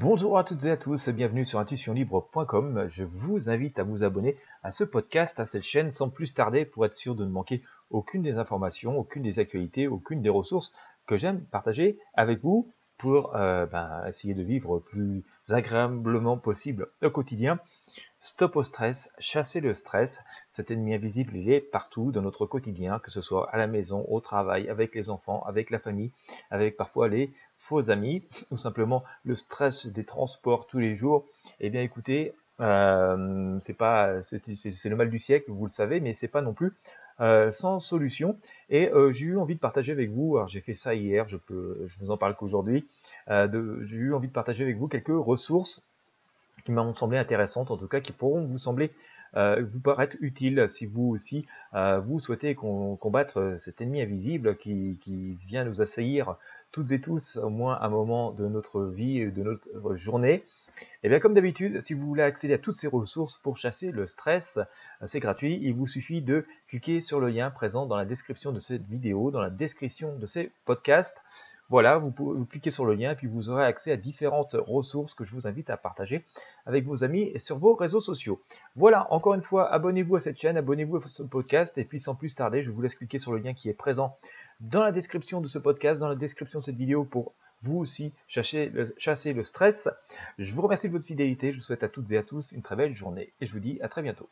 Bonjour à toutes et à tous, bienvenue sur intuitionlibre.com. Je vous invite à vous abonner à ce podcast, à cette chaîne sans plus tarder pour être sûr de ne manquer aucune des informations, aucune des actualités, aucune des ressources que j'aime partager avec vous pour euh, ben, essayer de vivre plus agréablement possible au quotidien. Stop au stress, chasser le stress. Cet ennemi invisible, il est partout dans notre quotidien, que ce soit à la maison, au travail, avec les enfants, avec la famille, avec parfois les faux amis, ou simplement le stress des transports tous les jours. Eh bien, écoutez, euh, c'est le mal du siècle, vous le savez, mais c'est pas non plus euh, sans solution. Et euh, j'ai eu envie de partager avec vous, alors j'ai fait ça hier, je peux, je vous en parle qu'aujourd'hui, j'ai eu envie de partager avec vous quelques ressources qui m'ont semblé intéressantes, en tout cas qui pourront vous sembler vous paraître utiles si vous aussi vous souhaitez combattre cet ennemi invisible qui, qui, vient nous assaillir toutes et tous au moins un moment de notre vie et de notre journée. Et eh bien comme d'habitude, si vous voulez accéder à toutes ces ressources pour chasser le stress, euh, c'est gratuit. Il vous suffit de cliquer sur le lien présent dans la description de cette vidéo, dans la description de ces podcasts. Voilà, vous cliquer sur le lien et puis vous aurez accès à différentes ressources que je vous invite à partager avec vos amis et sur vos réseaux sociaux. Voilà, encore une fois, abonnez-vous à cette chaîne, abonnez-vous à ce podcast et puis sans plus tarder, je vous laisse cliquer sur le lien qui est présent dans la description de ce podcast, dans la description de cette vidéo pour vous aussi chasser le stress. Je vous remercie de votre fidélité, je vous souhaite à toutes et à tous une très belle journée et je vous dis à très bientôt.